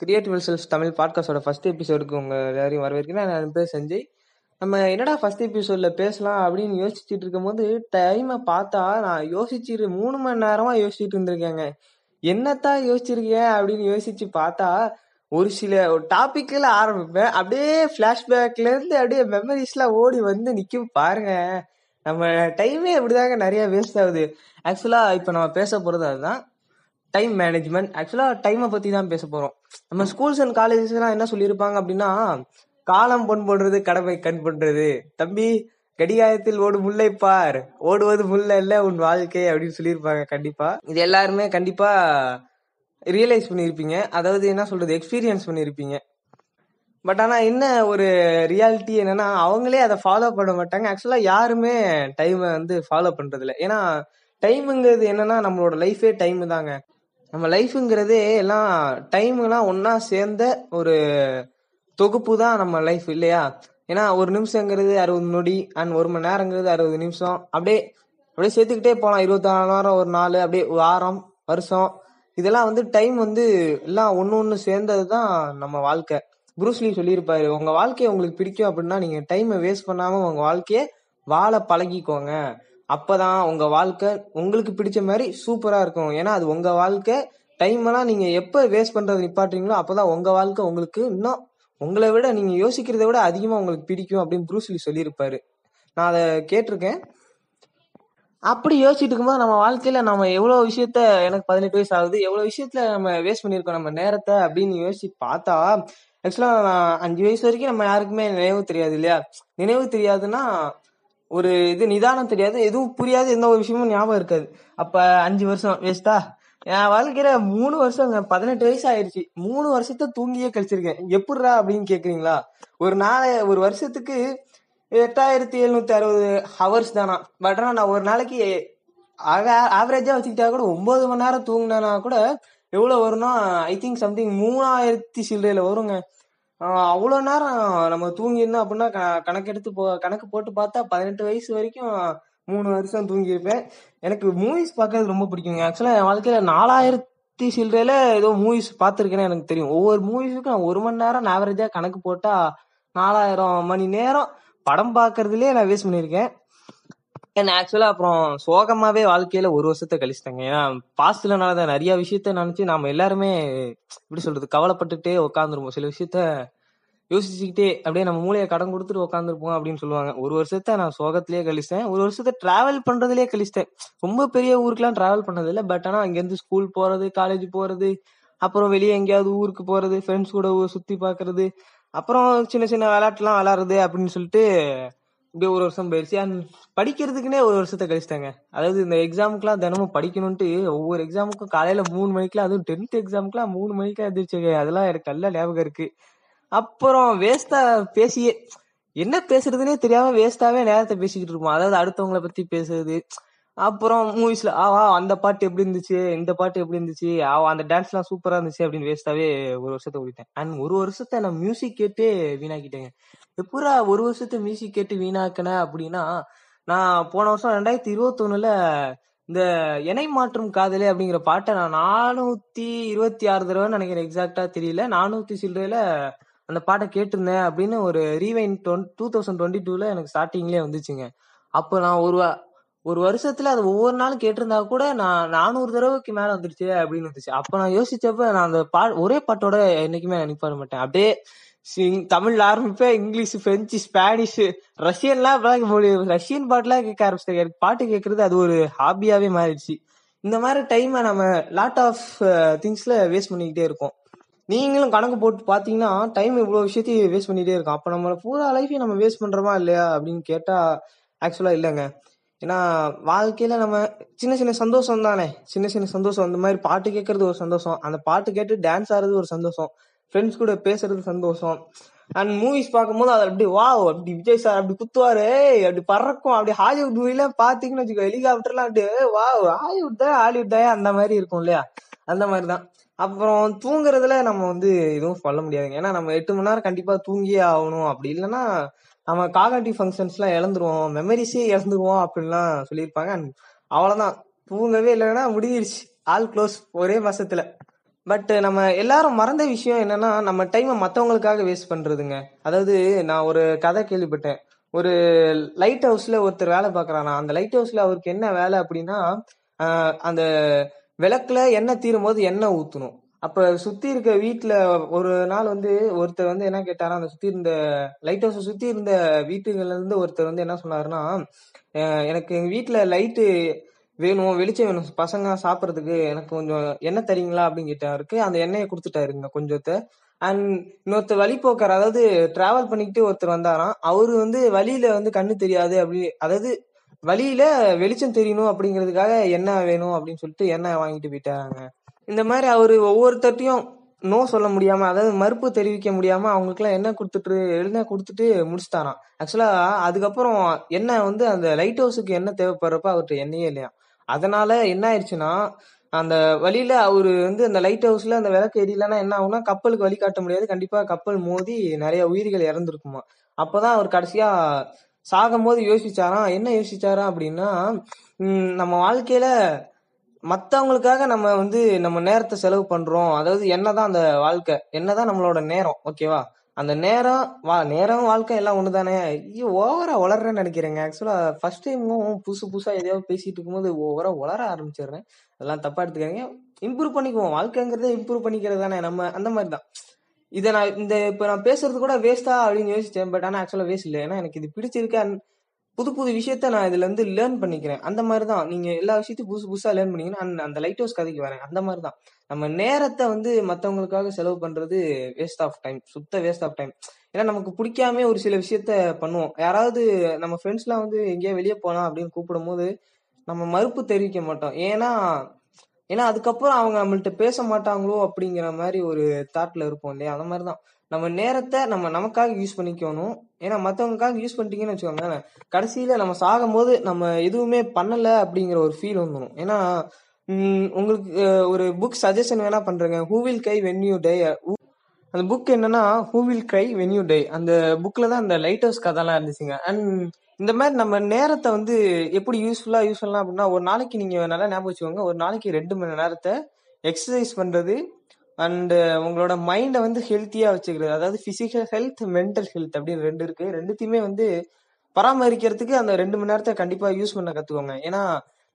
Creative cells Tamil பாட்காஸ்டோட first எபிசோடுக்கு உங்கள் எல்லாரையும் வரவேற்கிறேன். நான் பேர் சஞ்சய். நம்ம என்னடா ஃபர்ஸ்ட் எபிசோடில் பேசலாம் அப்படின்னு யோசிச்சுட்டு இருக்கும்போது டைமை பார்த்தா நான் யோசிச்சுட்டு மூணு மணி நேரமாக யோசிச்சுட்டு இருந்திருக்கேங்க. என்னத்தான் யோசிச்சிருக்கேன் அப்படின்னு யோசிச்சு பார்த்தா ஒரு சில ஒரு டாபிக்ல ஆரம்பிப்பேன். அப்படியே ஃப்ளாஷ்பேக்லேருந்து அப்படியே மெமரிஸ்லாம் ஓடி வந்து நிற்கும் பாருங்க நம்ம டைமே அப்படிதாங்க நிறைய வேஸ்ட் ஆகுது. ஆக்சுவலாக இப்போ நம்ம பேச போகிறது அதுதான். டைம் மேனேஜ்மெண்ட் ஆக்சுவலாக டைமை பற்றி தான் பேச போகிறோம் நம்ம ஸ்கூல்ஸ் அண்ட் காலேஜஸ் எல்லாம் என்ன சொல்லியிருப்பாங்க அப்படின்னா காலம் பொன் போடுறது கடமை கண் பண்றது தம்பி கடிகாரத்தில் ஓடு முல்லை பார். ஓடுவது முல்லை இல்ல உன் வாழ்க்கை அப்படின்னு சொல்லியிருப்பாங்க கண்டிப்பா. இது எல்லாருமே கண்டிப்பா ரியலைஸ் பண்ணியிருப்பீங்க. அதாவது என்ன சொல்றது எக்ஸ்பீரியன்ஸ் பண்ணியிருப்பீங்க. பட் ஆனால் என்ன ஒரு ரியாலிட்டி என்னன்னா அவங்களே அதை ஃபாலோ பண்ண மாட்டாங்க. ஆக்சுவலாக யாருமே டைமை வந்து ஃபாலோ பண்ணுறதில்ல ஏன்னா டைமுங்கிறது என்னன்னா நம்மளோட லைஃபே டைம் தாங்க. நம்ம லைஃப்ங்கிறதே எல்லாம் டைம்லாம் ஒன்னா சேர்ந்த ஒரு தொகுப்பு தான் நம்ம லைஃப் இல்லையா? ஏன்னா ஒரு நிமிஷங்கிறது அறுபது நொடி அண்ட் ஒரு மணி நேரங்கிறது அறுபது நிமிஷம். அப்படியே அப்படியே சேர்த்துக்கிட்டே போகலாம் இருபத்தாறு வாரம் நேரம் ஒரு நாள் அப்படியே வாரம் வருஷம். இதெல்லாம் வந்து டைம் வந்து எல்லாம் ஒன்று ஒன்று சேர்ந்தது தான் நம்ம வாழ்க்கை. புரூஸ்லி சொல்லியிருப்பாரு உங்கள் வாழ்க்கையை உங்களுக்கு பிடிக்கும் அப்படின்னா நீங்கள் டைமை வேஸ்ட் பண்ணாமல் உங்கள் வாழ்க்கையை வாழ பழகிக்கோங்க. அப்பதான் உங்க வாழ்க்கை உங்களுக்கு பிடிச்ச மாதிரி சூப்பரா இருக்கும். ஏன்னா அது உங்க வாழ்க்கை. டைம் எல்லாம் நீங்க எப்ப வேஸ்ட் பண்றது நிப்பாட்டுறீங்களோ அப்பதான் உங்க வாழ்க்கை உங்களுக்கு இன்னும் உங்களை விட நீங்க யோசிக்கிறத விட அதிகமா உங்களுக்கு பிடிக்கும் அப்படின்னு ப்ரூஸ்லி சொல்லியிருப்பாரு. நான் அதை கேட்டிருக்கேன். அப்படி யோசிச்சுட்டு இருக்கும்போது நம்ம வாழ்க்கையில நம்ம எவ்வளவு விஷயத்த எனக்கு பதினெட்டு வயசு ஆகுது எவ்வளவு விஷயத்துல நம்ம வேஸ்ட் பண்ணிருக்கோம் நம்ம நேரத்தை அப்படின்னு யோசிச்சு பார்த்தா ஆக்சுவலா நான் அஞ்சு வயசு வரைக்கும் நம்ம யாருக்குமே நினைவு தெரியாது இல்லையா? நினைவு தெரியாதுன்னா ஒரு இது நிதானம் தெரியாது எதுவும் புரியாது எந்த ஒரு விஷயமும் ஞாபகம் இருக்காது. அப்ப அஞ்சு வருஷம் வேஸ்டா என் வாழ்க்கையில மூணு வருஷம் பதினெட்டு வயசு ஆயிடுச்சு மூணு வருஷத்தை தூங்கியே கழிச்சிருக்கேன். எப்படிரா அப்படின்னு கேக்குறீங்களா? ஒரு நாளை ஒரு வருஷத்துக்கு எட்டாயிரத்தி எழுநூத்தி அறுபது ஹவர்ஸ் தானா? பட் ஆனா நான் ஒரு நாளைக்கு ஆவரேஜா வச்சுக்கிட்டா கூட ஒன்பது மணி நேரம் தூங்கினா கூட எவ்வளவு வரும்னா ஐ திங்க் சம்திங் மூணாயிரத்தி சில்லறையில வருங்க. அவ்வளோ நேரம் நம்ம தூங்கியிருந்தோம் அப்படின்னா கணக்கெடுத்து போ கணக்கு போட்டு பார்த்தா பதினெட்டு வயசு வரைக்கும் மூணு வருஷம் தூங்கியிருப்பேன். எனக்கு மூவிஸ் பார்க்கறது ரொம்ப பிடிக்குங்க. ஆக்சுவலாக என் வாழ்க்கையில் நாலாயிரத்தி சில்லறையில் ஏதோ மூவிஸ் பார்த்துருக்கேன்னு எனக்கு தெரியும். ஒவ்வொரு மூவிஸுக்கும் நான் ஒரு மணி நேரம் ஆவரேஜாக கணக்கு போட்டால் நாலாயிரம் மணி நேரம் படம் பார்க்கறதுலேயே நான் வேஸ்ட் பண்ணியிருக்கேன். என்ன ஆக்சுவலா அப்புறம் சோகமாவே வாழ்க்கையில ஒரு வருஷத்தை கழிச்சிட்டாங்க. ஏன்னா பாஸ்ட்ல நடந்த நிறைய விஷயத்த நினைச்சு நாம எல்லாருமே எப்படி சொல்றது கவலைப்பட்டுட்டே உட்காந்துருப்போம் சில விஷயத்த யோசிச்சுக்கிட்டே அப்படியே நம்ம மூளையை கடன் கொடுத்துட்டு உட்காந்துருப்போம் அப்படின்னு சொல்லுவாங்க. ஒரு வருஷத்தை நான் சோகத்திலேயே கழிச்சிட்டேன். ஒரு வருஷத்தை டிராவல் பண்றதுலயே கழிச்சிட்டேன். ரொம்ப பெரிய ஊருக்குலாம் டிராவல் பண்ணது இல்லை பட் ஆனா அங்கேருந்து ஸ்கூல் போறது காலேஜ் போறது அப்புறம் வெளியே எங்கேயாவது ஊருக்கு போறது ஃப்ரெண்ட்ஸ் கூட சுத்தி பாக்குறது அப்புறம் சின்ன சின்ன விளையாட்டுலாம் விளாடுறது அப்படின்னு சொல்லிட்டு இப்படியே ஒரு வருஷம் போயிடுச்சு. அண்ட் படிக்கிறதுக்குனே ஒரு வருஷத்தை கழிச்சிட்டாங்க. அதாவது இந்த எக்ஸாமுக்குலாம் தினமும் படிக்கணும்ட்டு ஒவ்வொரு எக்ஸாமுக்கும் காலையில மூணு மணிக்கெல்லாம் அதுவும் டென்த் எக்ஸாமுக்குலாம் மூணு மணிக்கெல்லாம் எதிர்த்து அதெல்லாம் எனக்கு நல்ல ஞாபகம் இருக்கு. அப்புறம் வேஸ்டா பேசியே என்ன பேசுறதுனே தெரியாம வேஸ்டாவே நேரத்தை பேசிக்கிட்டு இருப்போம் அதாவது அடுத்தவங்களை பத்தி பேசுறது அப்புறம் மூவிஸ்ல ஆவா அந்த பாட்டு எப்படி இருந்துச்சு இந்த பாட்டு எப்படி இருந்துச்சு ஆவா அந்த டான்ஸ் எல்லாம் சூப்பரா இருந்துச்சு அப்படின்னு வேஸ்டாவே ஒரு வருஷத்தை ஓடிட்டேன். அண்ட் ஒரு வருஷத்தை நான் மியூசிக் கேட்டே வீணாக்கிட்டேங்க. எப்பூரா ஒரு வருஷத்தை மியூசிக் கேட்டு வீணாக்கினேன் அப்படின்னா நான் போன வருஷம் ரெண்டாயிரத்தி இருபத்தி ஒண்ணுல இந்த இணை மாற்றும் காதலே அப்படிங்கிற பாட்டை நான் நானூத்தி இருபத்தி ஆறு தடவை நினைக்கிறேன் எக்ஸாக்டா தெரியல. நானூத்தி சில்லறையில அந்த பாட்டை கேட்டிருந்தேன் அப்படின்னு ஒரு ரீவைன் டூ தௌசண்ட் டுவெண்ட்டி டூல எனக்கு ஸ்டார்டிங்லேயே வந்துச்சுங்க. அப்போ நான் ஒரு ஒரு வருஷத்துல அது ஒவ்வொரு நாளும் கேட்டிருந்தா கூட நான் நானூறு தடவைக்கு மேல வந்துருச்சு அப்படின்னு வந்துச்சு. அப்ப நான் யோசிச்சப்ப நான் அந்த பா ஒரே பாட்டோட என்னைக்குமே நினைப்பாட மாட்டேன். அப்படியே தமிழ்ல ஆரம்பிப்பேன் இங்கிலீஷ் பிரெஞ்சு ஸ்பானிஷ் ரஷ்யன்லாம் ரஷ்யன் பாட்டுலாம் கேட்க ஆரம்பிச்சிட்டேன் எனக்கு பாட்டு கேட்கறது அது ஒரு ஹாபியாவே மாறிடுச்சு. இந்த மாதிரி டைமை நம்ம லாட் ஆஃப் திங்ஸ்ல வேஸ்ட் பண்ணிக்கிட்டே இருக்கோம். நீங்களும் கணக்கு போட்டு பாத்தீங்கன்னா டைம் இவ்வளவு விஷயத்தையும் வேஸ்ட் பண்ணிட்டே இருக்கோம். அப்ப நம்ம பூரா லைஃபையும் நம்ம வேஸ்ட் பண்றோமா இல்லையா அப்படின்னு கேட்டா ஆக்சுவலா இல்லைங்க. ஏன்னா வாழ்க்கையில நம்ம சின்ன சின்ன சந்தோஷம் தானே. சின்ன சின்ன சந்தோஷம். அந்த மாதிரி பாட்டு கேட்கறது ஒரு சந்தோஷம். அந்த பாட்டு கேட்டு டான்ஸ் ஆடுறது ஒரு சந்தோஷம். ஃப்ரெண்ட்ஸ் கூட பேசுறது சந்தோஷம். அண்ட் மூவிஸ் பார்க்கும்போது அது அப்படி வா அப்படி விஜய் சார் அப்படி குத்துவாரு. அப்படி பறக்கும். அப்படி ஹாலிவுட் மூவிலாம் பாத்தீங்கன்னு வச்சுக்கோ ஹெலிகாப்டர்லாம் அப்படி வா ஹாலிவுட் தான் ஹாலிவுட் தான் அந்த மாதிரி இருக்கும் இல்லையா? அந்த மாதிரி தான். அப்புறம் தூங்குறதுல நம்ம வந்து எதுவும் சொல்ல முடியாதுங்க. ஏன்னா நம்ம எட்டு மணி நேரம் கண்டிப்பா தூங்கியே ஆகணும். அப்படி இல்லைன்னா நம்ம காகனிட்டிவ் ஃபங்க்ஷன்ஸ் எல்லாம் இழந்துருவோம். மெமரிஸே இழந்துருவோம் அப்படின்லாம் சொல்லியிருப்பாங்க. அண்ட் அவ்வளவுதான். தூங்கவே இல்லைன்னா முடிஞ்சிருச்சு. ஆல் க்ளோஸ் ஒரே மாசத்துல. பட் நம்ம எல்லாரும் மறந்த விஷயம் என்னன்னா நம்ம டைமை மற்றவங்களுக்காக வேஸ்ட் பண்றதுங்க. அதாவது நான் ஒரு கதை கேள்விப்பட்டேன். ஒரு லைட் ஹவுஸ்ல ஒருத்தர் வேலை பார்க்கறானா? அந்த லைட் ஹவுஸ்ல அவருக்கு என்ன வேலை அப்படின்னா அந்த விளக்குல எண்ணெய் தீரும் போது எண்ணெய் ஊத்தணும். அப்ப சுத்தி இருக்க வீட்டுல ஒரு நாள் வந்து ஒருத்தர் வந்து என்ன கேட்டாரா அந்த சுத்தி இருந்த லைட் ஹவுஸ் சுத்தி இருந்த வீட்டுகள்ல இருந்து ஒருத்தர் வந்து என்ன சொன்னாருன்னா எனக்கு எங்க வீட்டுல லைட்டு வேணும் வெளிச்சம் வேணும். பசங்க சாப்பிட்றதுக்கு எனக்கு கொஞ்சம் எண்ணெய் தரீங்களா அப்படின்னு கேட்டாருக்கு. அந்த எண்ணெயை கொடுத்துட்டாருங்க கொஞ்சத்தை. அண்ட் இன்னொருத்தர் வழி போக்கார் அதாவது டிராவல் பண்ணிக்கிட்டு ஒருத்தர் வந்தாராம். அவரு வந்து வழியில வந்து கண்ணு தெரியாது அப்படி அதாவது வழியில வெளிச்சம் தெரியணும் அப்படிங்கிறதுக்காக எண்ணெய் வேணும் அப்படின்னு சொல்லிட்டு எண்ணெய் வாங்கிட்டு போயிட்டாங்க. இந்த மாதிரி அவரு ஒவ்வொருத்தர்ட்டையும் நோ சொல்ல முடியாம அதாவது மறுப்பு தெரிவிக்க முடியாம அவங்களுக்குலாம் என்ன கொடுத்துட்டு எழுந்த கொடுத்துட்டு முடிச்சுட்டாராம். ஆக்சுவலா அதுக்கப்புறம் எண்ணெய் வந்து அந்த லைட் ஹவுஸுக்கு என்ன தேவைப்படுறப்ப அவர்கிட்ட எண்ணெயே இல்லையா அதனால என்ன ஆயிடுச்சுன்னா அந்த வழியில அவரு வந்து அந்த லைட் ஹவுஸ்ல அந்த விளக்கு எரியலன்னா என்ன ஆகும்னா கப்பலுக்கு வழி காட்ட முடியாது. கண்டிப்பா கப்பல் மோதி நிறைய உயிர்கள் இறந்துருக்குமா. அப்பதான் அவர் கடைசியா சாகும் போது யோசிச்சாராம் என்ன யோசிச்சாரா அப்படின்னா நம்ம வாழ்க்கையில மத்தவங்களுக்காக நம்ம வந்து நம்ம நேரத்தை செலவு பண்றோம். அதாவது என்னதான் அந்த வாழ்க்கை என்னதான் நம்மளோட நேரம் ஓகேவா அந்த நேரம் வா நேரம் வாழ்க்கை எல்லாம் ஒண்ணுதானே? ஐயோ ஓவரா வளர்றேன்னு நினைக்கிறேங்க. ஆக்சுவலாக ஃபர்ஸ்ட் டைமும் புதுசு புதுசாக எதையாவது பேசிட்டு இருக்கும்போது ஓவரா வளர ஆரம்பிச்சிடுறேன். அதெல்லாம் தப்பாக எடுத்துக்காங்க இம்ப்ரூவ் பண்ணிக்குவோம். வாழ்க்கைங்கிறதே இம்ப்ரூவ் பண்ணிக்கிறது தானே. நம்ம அந்த மாதிரி தான். இதை நான் இந்த இப்போ நான் பேசுறது கூட வேஸ்டா அப்படின்னு யோசிச்சேன் பட் ஆனால் ஆக்சுவலாக வேஸ்ட் இல்லை. ஏன்னா எனக்கு இது பிடிச்சிருக்கு. புது புது விஷயத்த நான் இதுல இருந்து லேர்ன் பண்ணிக்கிறேன். அந்த மாதிரி தான். நீங்க எல்லா விஷயத்தையும் புதுசு புதுசா லேர்ன் பண்ணீங்கன்னா அந்த லைட் ஹவுஸ் கதைக்கு வரேன். அந்த மாதிரி தான். நம்ம நேரத்தை வந்து மத்தவங்களுக்காக செலவு பண்றது வேஸ்ட் ஆஃப் டைம் சுத்த வேஸ்ட் ஆஃப் டைம் ஏன்னா நமக்கு பிடிக்காம ஒரு சில விஷயத்த பண்ணுவோம். யாராவது நம்ம ஃப்ரெண்ட்ஸ்லாம் வந்து எங்கேயோ வெளியே போலாம் அப்படின்னு கூப்பிடும் போது நம்ம மறுப்பு தெரிவிக்க மாட்டோம். ஏன்னா ஏன்னா அதுக்கப்புறம் அவங்க நம்மள்ட்ட பேச மாட்டாங்களோ அப்படிங்கிற மாதிரி ஒரு தாட்ல இருப்போம் இல்லையா? அந்த மாதிரி தான். நம்ம நேரத்தை நம்ம நமக்காக யூஸ் பண்ணிக்கணும். ஏன்னா மத்தவங்களுக்காக யூஸ் பண்ணிட்டீங்கன்னு வச்சுக்கோங்களேன் கடைசியில நம்ம சாகும்போது நம்ம எதுவுமே பண்ணல அப்படிங்கிற ஒரு ஃபீல் வந்துடும் ஏன்னா உங்களுக்கு ஒரு புக் சஜஷன் வேணா பண்றேங்க. Who will cry when you die அந்த புக் என்னன்னா who will cry when you die அந்த புக்ல தான் அந்த லைட் ஹவுஸ் கதைலாம் இருந்துச்சுங்க. அண்ட் இந்த மாதிரி நம்ம நேரத்தை வந்து எப்படி யூஸ்ஃபுல்லா யூஸ் பண்ணலாம் அப்படின்னா ஒரு நாளைக்கு நீங்க நல்லா ஞாபகம் வச்சுக்கோங்க. ஒரு நாளைக்கு ரெண்டு மணி நேரத்தை எக்ஸசைஸ் பண்றது அண்ட் உங்களோட மைண்டை வந்து ஹெல்த்தியா வச்சுக்கிறது. அதாவது பிசிக்கல் ஹெல்த் மென்டல் ஹெல்த் அப்படின்னு ரெண்டு இருக்கு. ரெண்டுத்தையுமே வந்து பராமரிக்கிறதுக்கு அந்த ரெண்டு மணி நேரத்தை கண்டிப்பா யூஸ் பண்ண கத்துக்கோங்க. ஏன்னா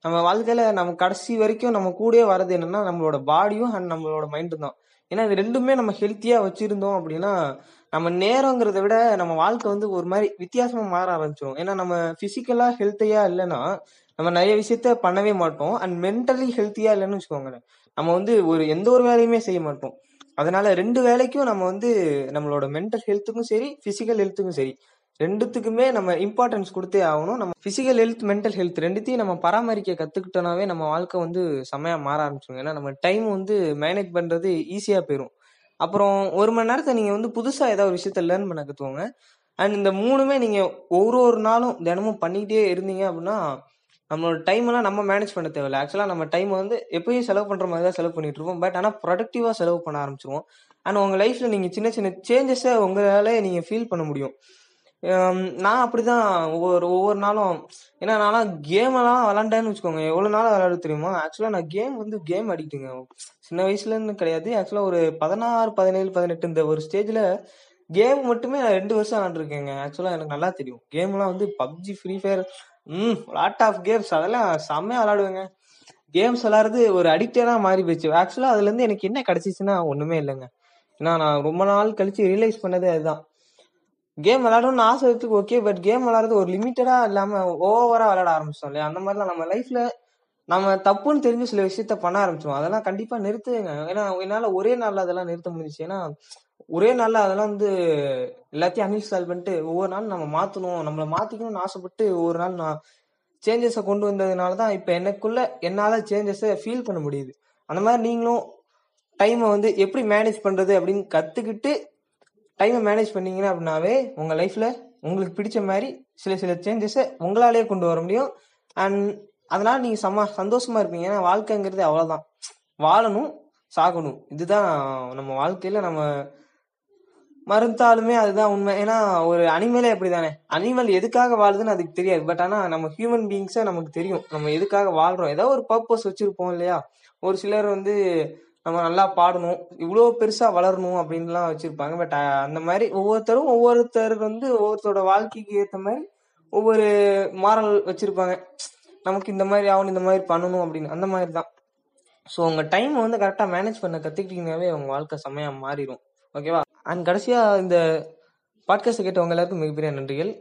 நம்ம வாழ்க்கையில நம்ம கடைசி வரைக்கும் நம்ம கூடயே வர்றது என்னன்னா நம்மளோட பாடியும் அண்ட் நம்மளோட மைண்டும் தான். ஏன்னா இது ரெண்டுமே நம்ம ஹெல்த்தியா வச்சிருந்தோம் அப்படின்னா நம்ம நேரங்கிறத விட நம்ம வாழ்க்கை வந்து ஒரு மாதிரி வித்தியாசமா மாற ஆரம்பிச்சிடும் ஏன்னா நம்ம பிசிக்கலா ஹெல்த்தியா இல்லைன்னா நம்ம நிறைய விஷயத்த பண்ணவே மாட்டோம். அண்ட் மென்டலி ஹெல்த்தியா இல்லைன்னு வச்சுக்கோங்களேன். நம்ம வந்து ஒரு எந்த ஒரு வேலையுமே செய்ய மாட்டோம். அதனால ரெண்டு வேலைக்கும் நம்ம வந்து நம்மளோட மென்டல் ஹெல்த்துக்கும் சரி பிசிக்கல் ஹெல்த்துக்கும் சரி ரெண்டுத்துக்குமே நம்ம இம்பார்ட்டன்ஸ் கொடுத்தே ஆகணும். நம்ம பிசிக்கல் ஹெல்த் மென்டல் ஹெல்த் ரெண்டுத்தையும் நம்ம பராமரிக்க கத்துக்கிட்டோம்னாவே நம்ம வாழ்க்கை வந்து செமையா மாற ஆரம்பிச்சிடும் ஏன்னா நம்ம டைம் வந்து மேனேஜ் பண்றது ஈஸியா போயிடும் அப்புறம் ஒரு மணி நேரத்தை நீங்க வந்து புதுசா ஏதாவது ஒரு விஷயத்த லேர்ன் பண்ண கத்துக்கோங்க. அண்ட் இந்த மூணுமே நீங்க ஒரு ஒரு நாளும் தினமும் பண்ணிக்கிட்டே இருந்தீங்க அப்படின்னா நம்மளோட டைம் எல்லாம் நம்ம மேனேஜ் பண்ண தேவையில்ல. ஆக்சுவலா நம்ம டைம் வந்து எப்பயும் செலவு பண்ற மாதிரி தான் செலவு பண்ணிட்டு இருப்போம். பட் ஆனா ப்ரொடக்டிவா செலவு பண்ண ஆரம்பிச்சிருவோம். அண்ட் உங்க லைஃப்ல நீங்க சின்ன சின்ன சேஞ்சஸை உங்களால நீங்க ஃபீல் பண்ண முடியும். நான் அப்படிதான். ஒவ்வொரு ஒவ்வொரு நாளும். ஏன்னா நான்லாம் கேம் எல்லாம் விளாண்டேன்னு வச்சுக்கோங்க. எவ்வளவு நாள் விளையாட தெரியுமா? ஆக்சுவலா நான் கேம் வந்து கேம் அடிக்ட்டுங்க. சின்ன வயசுலன்னு கிடையாது. ஆக்சுவலா ஒரு பதினாறு பதினேழு பதினெட்டு இந்த ஒரு ஸ்டேஜ்ல கேம் மட்டுமே நான் ரெண்டு வருஷம் விளாண்டுருக்கேங்க ஆக்சுவலா எனக்கு நல்லா தெரியும். கேம்லாம் வந்து பப்ஜி ஃப்ரீ ஃபயர் ம் லாட் ஆஃப் கேம்ஸ் அதெல்லாம் செம்மையா விளாடுவேங்க கேம்ஸ் விளாடுறது ஒரு அடிக்டடா மாறி போச்சு. ஆக்சுவலா அதுல இருந்து எனக்கு என்ன கிடைச்சிச்சுன்னா ஒண்ணுமே இல்லைங்க. ஏன்னா நான் ரொம்ப நாள் கழிச்சு ரியலைஸ் பண்ணதே அதுதான். கேம் விளாடணும்னு ஆசை இருக்கு ஓகே பட் கேம் விளாடுறது ஒரு லிமிட்டடா இல்லாம ஓவரா விளாட ஆரம்பிச்சோம் இல்லையா? அந்த மாதிரிலாம் நம்ம லைஃப்ல நம்ம தப்புன்னு தெரிஞ்சு சில விஷயத்த பண்ண ஆரம்பிச்சோம் அதெல்லாம் கண்டிப்பா நிறுத்துங்க. ஏன்னா என்னால ஒரே நாள்ல அதெல்லாம் நிறுத்த முடிஞ்சுச்சு. ஏன்னா ஒரே நாள்ல அதெல்லாம் வந்து எல்லாத்தையும் அன்இன்ஸ்டால் பண்ணிட்டு ஒவ்வொரு நாள் நம்ம மாத்தணும். நம்மளை மாத்திக்கணும்னு ஆசைப்பட்டு ஒவ்வொரு நாள் நான் சேஞ்சஸை கொண்டு வந்ததுனால தான் இப்போ எனக்குள்ள என்னால சேஞ்சஸை ஃபீல் பண்ண முடியுது. அந்த மாதிரி நீங்களும் டைமை வந்து எப்படி மேனேஜ் பண்றது அப்படின்னு கத்துக்கிட்டு டைமை மேனேஜ் பண்ணீங்கன்னா அப்படின்னாவே உங்கள் லைஃப்பில் உங்களுக்கு பிடிச்ச மாதிரி சில சில சேஞ்சஸை உங்களாலேயே கொண்டு வர முடியும். அண்ட் அதனால் நீங்கள் சம சந்தோஷமாக இருப்பீங்க. ஏன்னா வாழ்க்கைங்கிறது அவ்வளோதான் வாழணும் சாகணும். இதுதான் நம்ம வாழ்க்கையில் நம்ம மறுத்தாலுமே அதுதான் உண்மை. ஏன்னா ஒரு அனிமலே அப்படி தானே அனிமல் எதுக்காக வாழுதுன்னு அதுக்கு தெரியாது. பட் ஆனால் நம்ம ஹியூமன் பீயிங்ஸை நமக்கு தெரியும். நம்ம எதுக்காக வாழ்கிறோம் ஏதோ ஒரு பர்பஸ் வச்சுருப்போம் இல்லையா? ஒரு சிலர் வந்து நம்ம நல்லா பாடணும். இவ்வளோ பெருசா வளரணும் அப்படின்லாம் வச்சிருப்பாங்க. பட் அந்த மாதிரி ஒவ்வொருத்தரும் ஒவ்வொருத்தர் வந்து ஒவ்வொருத்தரோட வாழ்க்கைக்கு ஏற்ற மாதிரி ஒவ்வொரு மாரல் வச்சிருப்பாங்க. நமக்கு இந்த மாதிரி ஆகணும் இந்த மாதிரி பண்ணணும் அப்படின்னு. அந்த மாதிரி தான் ஸோ உங்கள் டைம் வந்து கரெக்டாக மேனேஜ் பண்ண கற்றுக்கிட்டீங்கன்னாவே உங்கள் வாழ்க்கை செம்மையாக மாறிடும் ஓகேவா அண்ட் கடைசியாக இந்த பாட்காஸ்ட்டை கேட்டவங்க எல்லாருக்கும் மிகப்பெரிய நன்றிகள்.